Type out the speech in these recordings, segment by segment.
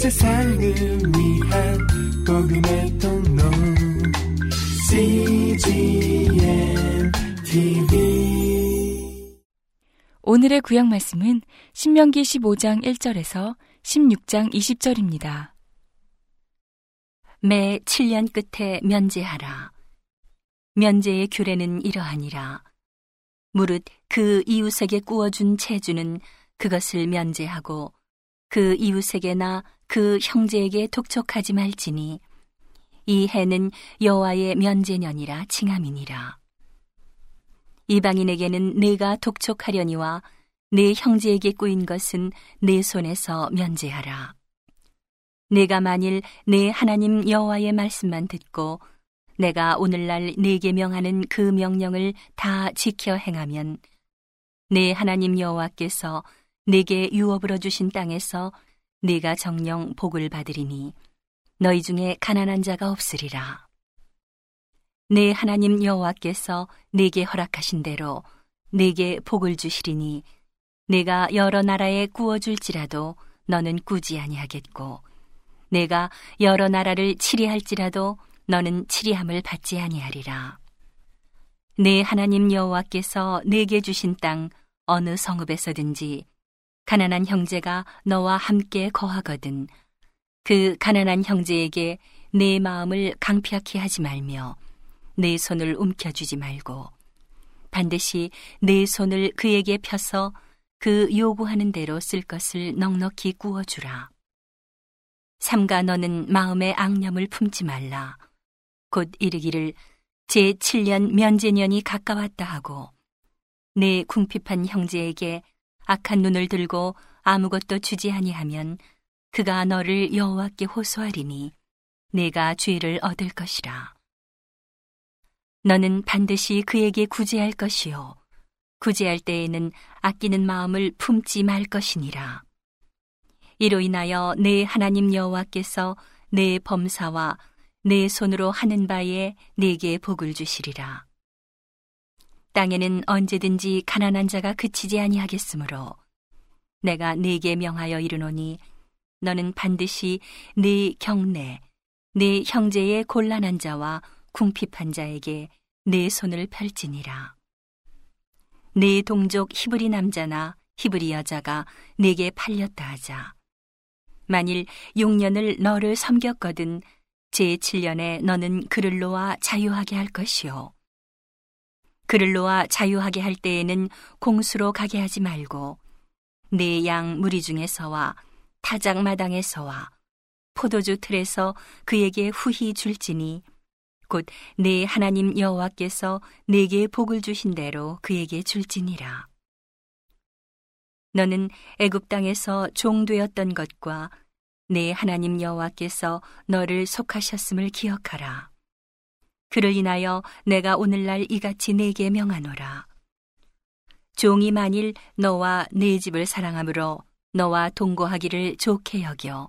세상을 위한 복음의 통로 CGM TV 오늘의 구약 말씀은 신명기 15장 1절에서 16장 20절입니다. 매 7년 끝에 면제하라. 면제의 규례는 이러하니라. 무릇 그 이웃에게 구워준 채주는 그것을 면제하고 그 이웃에게나 그 형제에게 독촉하지 말지니 이 해는 여호와의 면제년이라 칭함이니라. 이방인에게는 내가 독촉하려니와 내 형제에게 꾸인 것은 내 손에서 면제하라. 내가 만일 내 하나님 여호와의 말씀만 듣고 내가 오늘날 내게 명하는 그 명령을 다 지켜 행하면 내 하나님 여호와께서 내게 유업으로 주신 땅에서 네가 정령 복을 받으리니 너희 중에 가난한 자가 없으리라. 내 하나님 여호와께서 내게 허락하신 대로 내게 복을 주시리니 내가 여러 나라에 구워줄지라도 너는 꾸지 아니하겠고 내가 여러 나라를 치리할지라도 너는 치리함을 받지 아니하리라. 내 하나님 여호와께서 내게 주신 땅 어느 성읍에서든지 가난한 형제가 너와 함께 거하거든 그 가난한 형제에게 내 마음을 강피하게 하지 말며 내 손을 움켜쥐지 말고 반드시 내 손을 그에게 펴서 그 요구하는 대로 쓸 것을 넉넉히 구워주라. 삼가 너는 마음의 악념을 품지 말라. 곧 이르기를 제 7년 면제년이 가까웠다 하고 내 궁핍한 형제에게 악한 눈을 들고 아무것도 주지 아니하면 그가 너를 여호와께 호소하리니 내가 죄를 얻을 것이라. 너는 반드시 그에게 구제할 것이요 구제할 때에는 아끼는 마음을 품지 말 것이니라. 이로 인하여 내 하나님 여호와께서 내 범사와 내 손으로 하는 바에 내게 복을 주시리라. 땅에는 언제든지 가난한 자가 그치지 아니하겠으므로 내가 네게 명하여 이르노니 너는 반드시 네 경내 네 형제의 곤란한 자와 궁핍한 자에게 내 손을 펼지니라. 네 동족 히브리 남자나 히브리 여자가 네게 팔렸다 하자. 만일 6년을 너를 섬겼거든 제7년에 너는 그를 놓아 자유하게 할 것이요. 그를 놓아 자유하게 할 때에는 공수로 가게 하지 말고 내 양 무리 중에서와 타작 마당에서와 포도주 틀에서 그에게 후히 줄지니 곧 내 하나님 여호와께서 내게 복을 주신 대로 그에게 줄지니라. 너는 애굽 땅에서 종 되었던 것과 내 하나님 여호와께서 너를 속하셨음을 기억하라. 그를 인하여 내가 오늘날 이같이 내게 명하노라. 종이 만일 너와 내 집을 사랑함으로 너와 동거하기를 좋게 여겨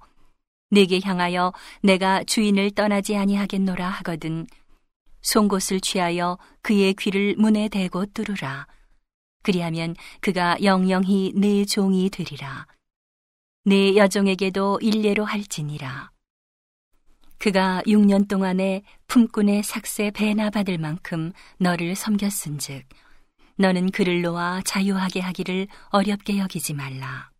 내게 향하여 내가 주인을 떠나지 아니하겠노라 하거든 송곳을 취하여 그의 귀를 문에 대고 뚫으라. 그리하면 그가 영영히 내 종이 되리라. 내 여종에게도 일례로 할지니라. 그가 6년 동안에 품꾼의 삭세 배나 받을 만큼 너를 섬겼은즉 너는 그를 놓아 자유하게 하기를 어렵게 여기지 말라.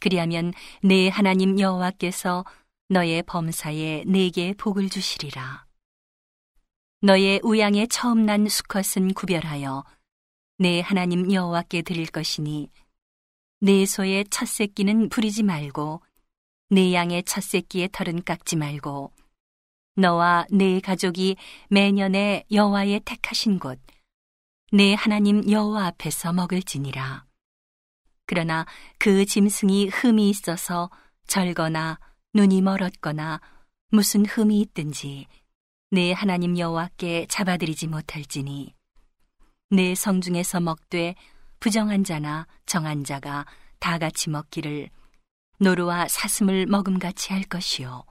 그리하면 내 하나님 여호와께서 너의 범사에 내게 복을 주시리라. 너의 우양에 처음 난 수컷은 구별하여 내 하나님 여호와께 드릴 것이니 내 소의 첫 새끼는 부리지 말고 내 양의 첫 새끼의 털은 깎지 말고 너와 내 가족이 매년에 여호와의 택하신 곳 내 하나님 여호와 앞에서 먹을지니라. 그러나 그 짐승이 흠이 있어서 절거나 눈이 멀었거나 무슨 흠이 있든지 내 하나님 여호와께 잡아들이지 못할지니 내 성중에서 먹되 부정한 자나 정한 자가 다 같이 먹기를 노루와 사슴을 먹음같이 할 것이요.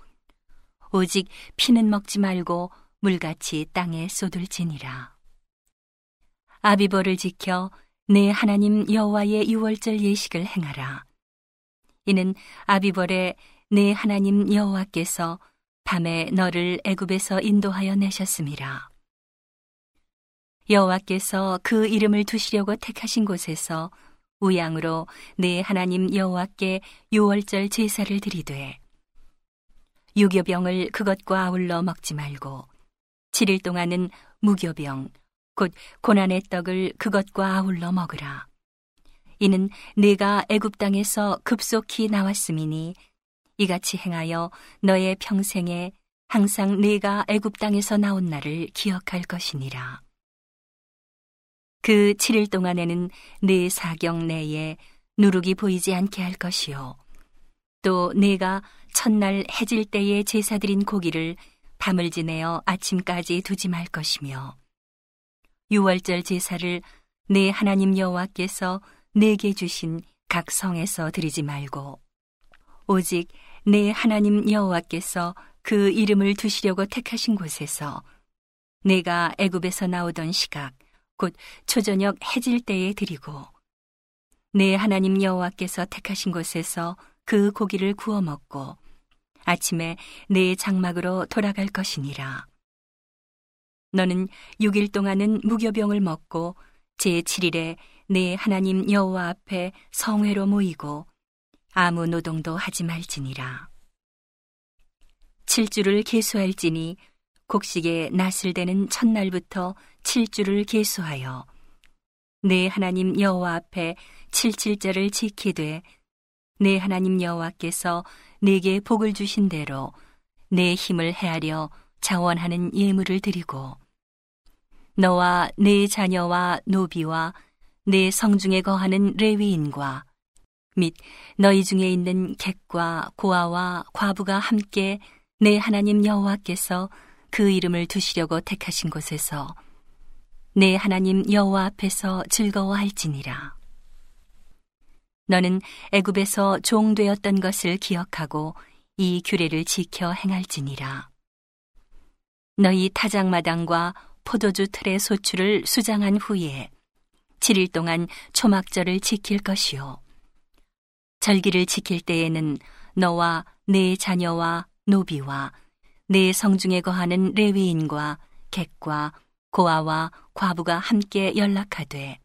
오직 피는 먹지 말고 물같이 땅에 쏟을지니라. 아비보를 지켜 내 하나님 여호와의 유월절 예식을 행하라. 이는 아비벌에 내 하나님 여호와께서 밤에 너를 애굽에서 인도하여 내셨음이라. 여호와께서 그 이름을 두시려고 택하신 곳에서 우양으로 내 하나님 여호와께 유월절 제사를 드리되 유교병을 그것과 아울러 먹지 말고 7일 동안은 무교병 곧 고난의 떡을 그것과 아울러 먹으라. 이는 내가 애굽 땅에서 급속히 나왔음이니 이같이 행하여 너의 평생에 항상 내가 애굽 땅에서 나온 날을 기억할 것이니라. 그 7일 동안에는 내 사경 내에 누룩이 보이지 않게 할 것이요. 또 내가 첫날 해질 때에 제사드린 고기를 밤을 지내어 아침까지 두지 말 것이며 유월절 제사를 내 하나님 여호와께서 내게 주신 각 성에서 드리지 말고 오직 내 하나님 여호와께서 그 이름을 두시려고 택하신 곳에서 내가 애굽에서 나오던 시각 곧 초저녁 해질 때에 드리고 내 하나님 여호와께서 택하신 곳에서 그 고기를 구워 먹고 아침에 내 장막으로 돌아갈 것이니라. 너는 6일 동안은 무교병을 먹고 제7일에 내 하나님 여호와 앞에 성회로 모이고 아무 노동도 하지 말지니라. 7주를 계수할지니 곡식에 낫을 대는 첫날부터 7주를 계수하여 내 하나님 여호와 앞에 77절을 지키되 내 하나님 여호와께서 내게 복을 주신 대로 내 힘을 헤아려 자원하는 예물을 드리고 너와 내 자녀와 노비와 내 성중에 거하는 레위인과 및 너희 중에 있는 객과 고아와 과부가 함께 내 하나님 여호와께서 그 이름을 두시려고 택하신 곳에서 내 하나님 여호와 앞에서 즐거워할지니라. 너는 애굽에서 종 되었던 것을 기억하고 이 규례를 지켜 행할지니라. 너희 타작마당과 포도주 틀의 소출을 수장한 후에 7일 동안 초막절을 지킬 것이요. 절기를 지킬 때에는 너와 내 자녀와 노비와 내 성중에 거하는 레위인과 객과 고아와 과부가 함께 연락하되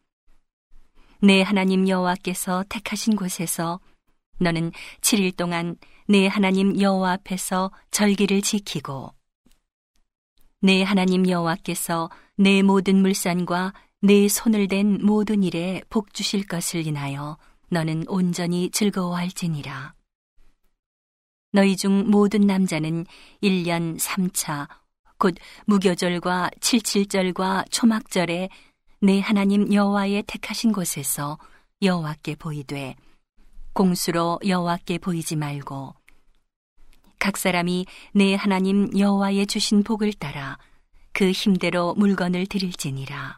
내 하나님 여호와께서 택하신 곳에서 너는 7일 동안 내 하나님 여호와 앞에서 절기를 지키고 내 하나님 여호와께서 내 모든 물산과 내 손을 댄 모든 일에 복 주실 것을 인하여 너는 온전히 즐거워할지니라. 너희 중 모든 남자는 1년 3차 곧 무교절과 칠칠절과 초막절에 내 하나님 여호와의 택하신 곳에서 여호와께 보이되 공수로 여호와께 보이지 말고 각 사람이 내 하나님 여호와의 주신 복을 따라 그 힘대로 물건을 드릴지니라.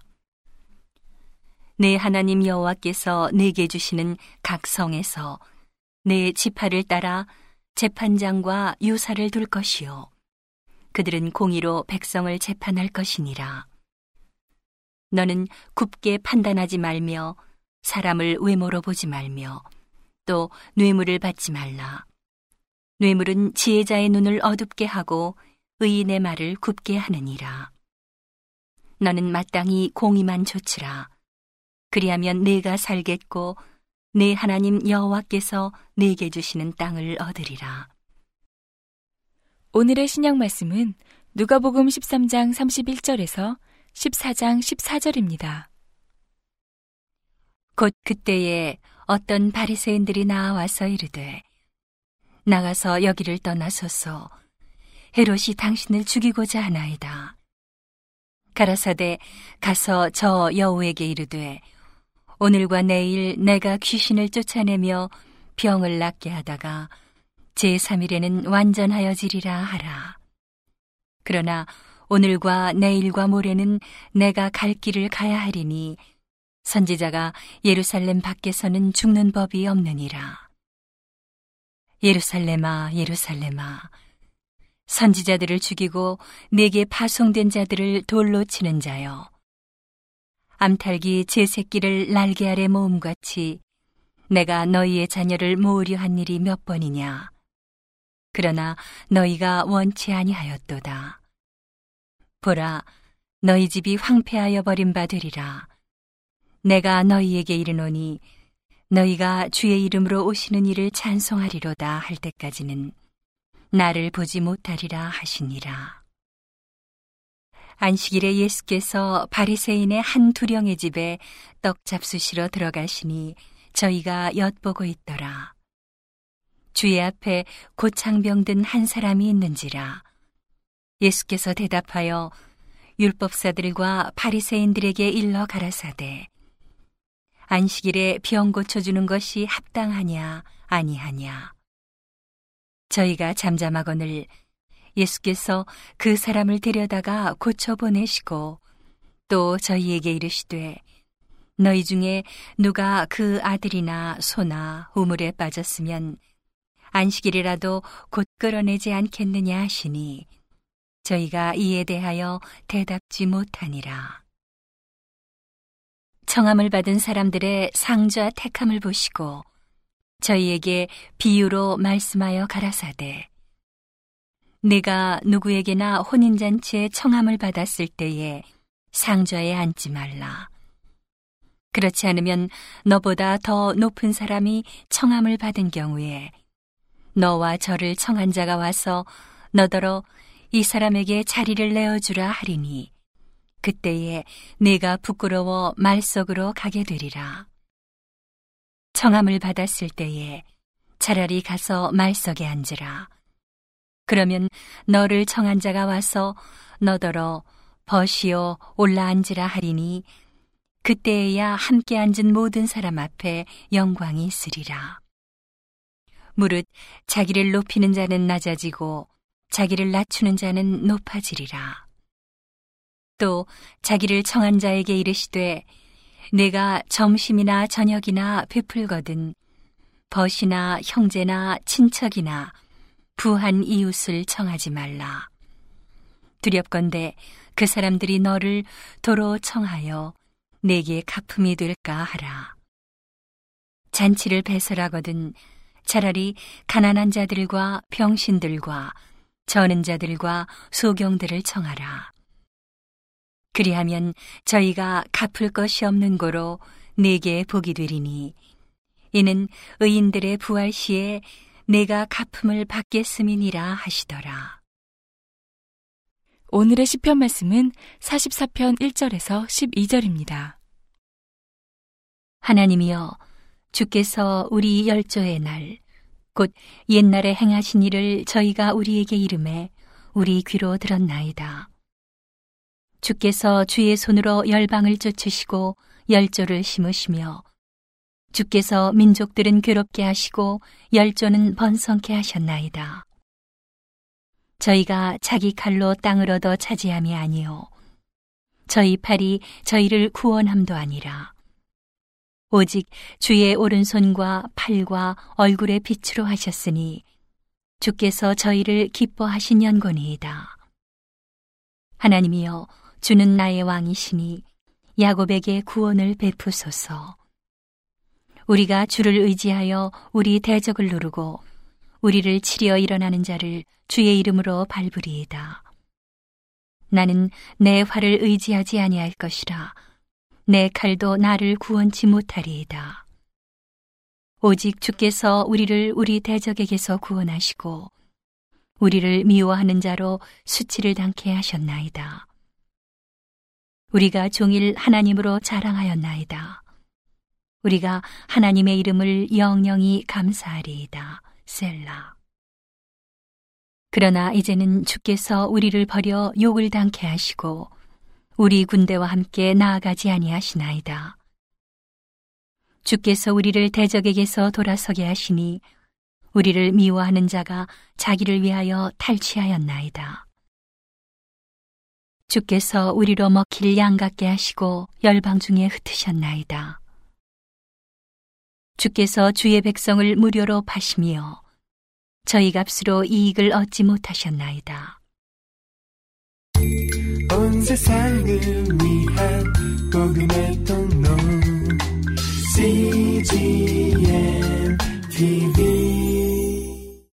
내 하나님 여호와께서 내게 주시는 각 성에서 내 지파를 따라 재판장과 유사를 둘 것이요. 그들은 공의로 백성을 재판할 것이니라. 너는 굽게 판단하지 말며 사람을 외모로 보지 말며 또 뇌물을 받지 말라. 뇌물은 지혜자의 눈을 어둡게 하고 의인의 말을 굽게 하느니라. 너는 마땅히 공의만 조치라. 그리하면 내가 살겠고 내 하나님 여호와께서 내게 주시는 땅을 얻으리라. 오늘의 신약 말씀은 누가복음 13장 31절에서 14장 14절입니다. 곧 그때에 어떤 바리새인들이 나와서 이르되 나가서 여기를 떠나소서 헤롯이 당신을 죽이고자 하나이다. 가라사대 가서 저 여우에게 이르되 오늘과 내일 내가 귀신을 쫓아내며 병을 낫게 하다가 제3일에는 완전하여지리라 하라. 그러나 오늘과 내일과 모레는 내가 갈 길을 가야 하리니 선지자가 예루살렘 밖에서는 죽는 법이 없느니라. 예루살렘아, 예루살렘아, 선지자들을 죽이고 내게 파송된 자들을 돌로 치는 자여. 암탉이 제 새끼를 날개 아래 모음같이 내가 너희의 자녀를 모으려 한 일이 몇 번이냐. 그러나 너희가 원치 아니하였도다. 보라, 너희 집이 황폐하여 버린 바 되리라. 내가 너희에게 이르노니 너희가 주의 이름으로 오시는 이를 찬송하리로다 할 때까지는 나를 보지 못하리라 하시니라. 안식일에 예수께서 바리새인의 한 두령의 집에 떡 잡수시러 들어가시니 저희가 엿보고 있더라. 주의 앞에 고창병 든 한 사람이 있는지라. 예수께서 대답하여 율법사들과 바리새인들에게 일러 가라사대 안식일에 병 고쳐 주는 것이 합당하냐 아니하냐 저희가 잠잠하거늘 예수께서 그 사람을 데려다가 고쳐 보내시고 또 저희에게 이르시되 너희 중에 누가 그 아들이나 소나 우물에 빠졌으면 안식일이라도 곧 끌어내지 않겠느냐 하시니 저희가 이에 대하여 대답지 못하니라. 청함을 받은 사람들의 상좌 택함을 보시고 저희에게 비유로 말씀하여 가라사대 내가 누구에게나 혼인잔치에 청함을 받았을 때에 상좌에 앉지 말라. 그렇지 않으면 너보다 더 높은 사람이 청함을 받은 경우에 너와 저를 청한 자가 와서 너더러 이 사람에게 자리를 내어주라 하리니 그때에 내가 부끄러워 말석으로 가게 되리라. 청함을 받았을 때에 차라리 가서 말석에 앉으라. 그러면 너를 청한 자가 와서 너더러 버시오 올라 앉으라 하리니 그때에야 함께 앉은 모든 사람 앞에 영광이 있으리라. 무릇 자기를 높이는 자는 낮아지고 자기를 낮추는 자는 높아지리라. 또 자기를 청한 자에게 이르시되 내가 점심이나 저녁이나 베풀거든 벗이나 형제나 친척이나 부한 이웃을 청하지 말라. 두렵건대 그 사람들이 너를 도로 청하여 내게 가품이 될까 하라. 잔치를 배설하거든 차라리 가난한 자들과 병신들과 저는 자들과 소경들을 청하라. 그리하면 저희가 갚을 것이 없는 고로 내게 복이 되리니 이는 의인들의 부활 시에 내가 갚음을 받겠음이니라 하시더라. 오늘의 시편 말씀은 44편 1절에서 12절입니다. 하나님이여 주께서 우리 열조의 날 곧 옛날에 행하신 일을 저희가 우리에게 이름해 우리 귀로 들었나이다. 주께서 주의 손으로 열방을 쫓으시고 열조를 심으시며 주께서 민족들은 괴롭게 하시고 열조는 번성케 하셨나이다. 저희가 자기 칼로 땅을 얻어 차지함이 아니요 저희 팔이 저희를 구원함도 아니라 오직 주의 오른손과 팔과 얼굴의 빛으로 하셨으니 주께서 저희를 기뻐하신 연곤이이다. 하나님이여 주는 나의 왕이시니 야곱에게 구원을 베푸소서. 우리가 주를 의지하여 우리 대적을 누르고 우리를 치려 일어나는 자를 주의 이름으로 밟으리이다. 나는 내 활을 의지하지 아니할 것이라. 내 칼도 나를 구원치 못하리이다. 오직 주께서 우리를 우리 대적에게서 구원하시고 우리를 미워하는 자로 수치를 당케 하셨나이다. 우리가 종일 하나님으로 자랑하였나이다. 우리가 하나님의 이름을 영영히 감사하리이다. 셀라. 그러나 이제는 주께서 우리를 버려 욕을 당케 하시고 우리 군대와 함께 나아가지 아니하시나이다. 주께서 우리를 대적에게서 돌아서게 하시니 우리를 미워하는 자가 자기를 위하여 탈취하였나이다. 주께서 우리로 먹힐 양 같게 하시고 열방 중에 흩으셨나이다. 주께서 주의 백성을 무료로 파시며 저희 값으로 이익을 얻지 못하셨나이다. 온 세상을 위한 복음의 통로 CGM TV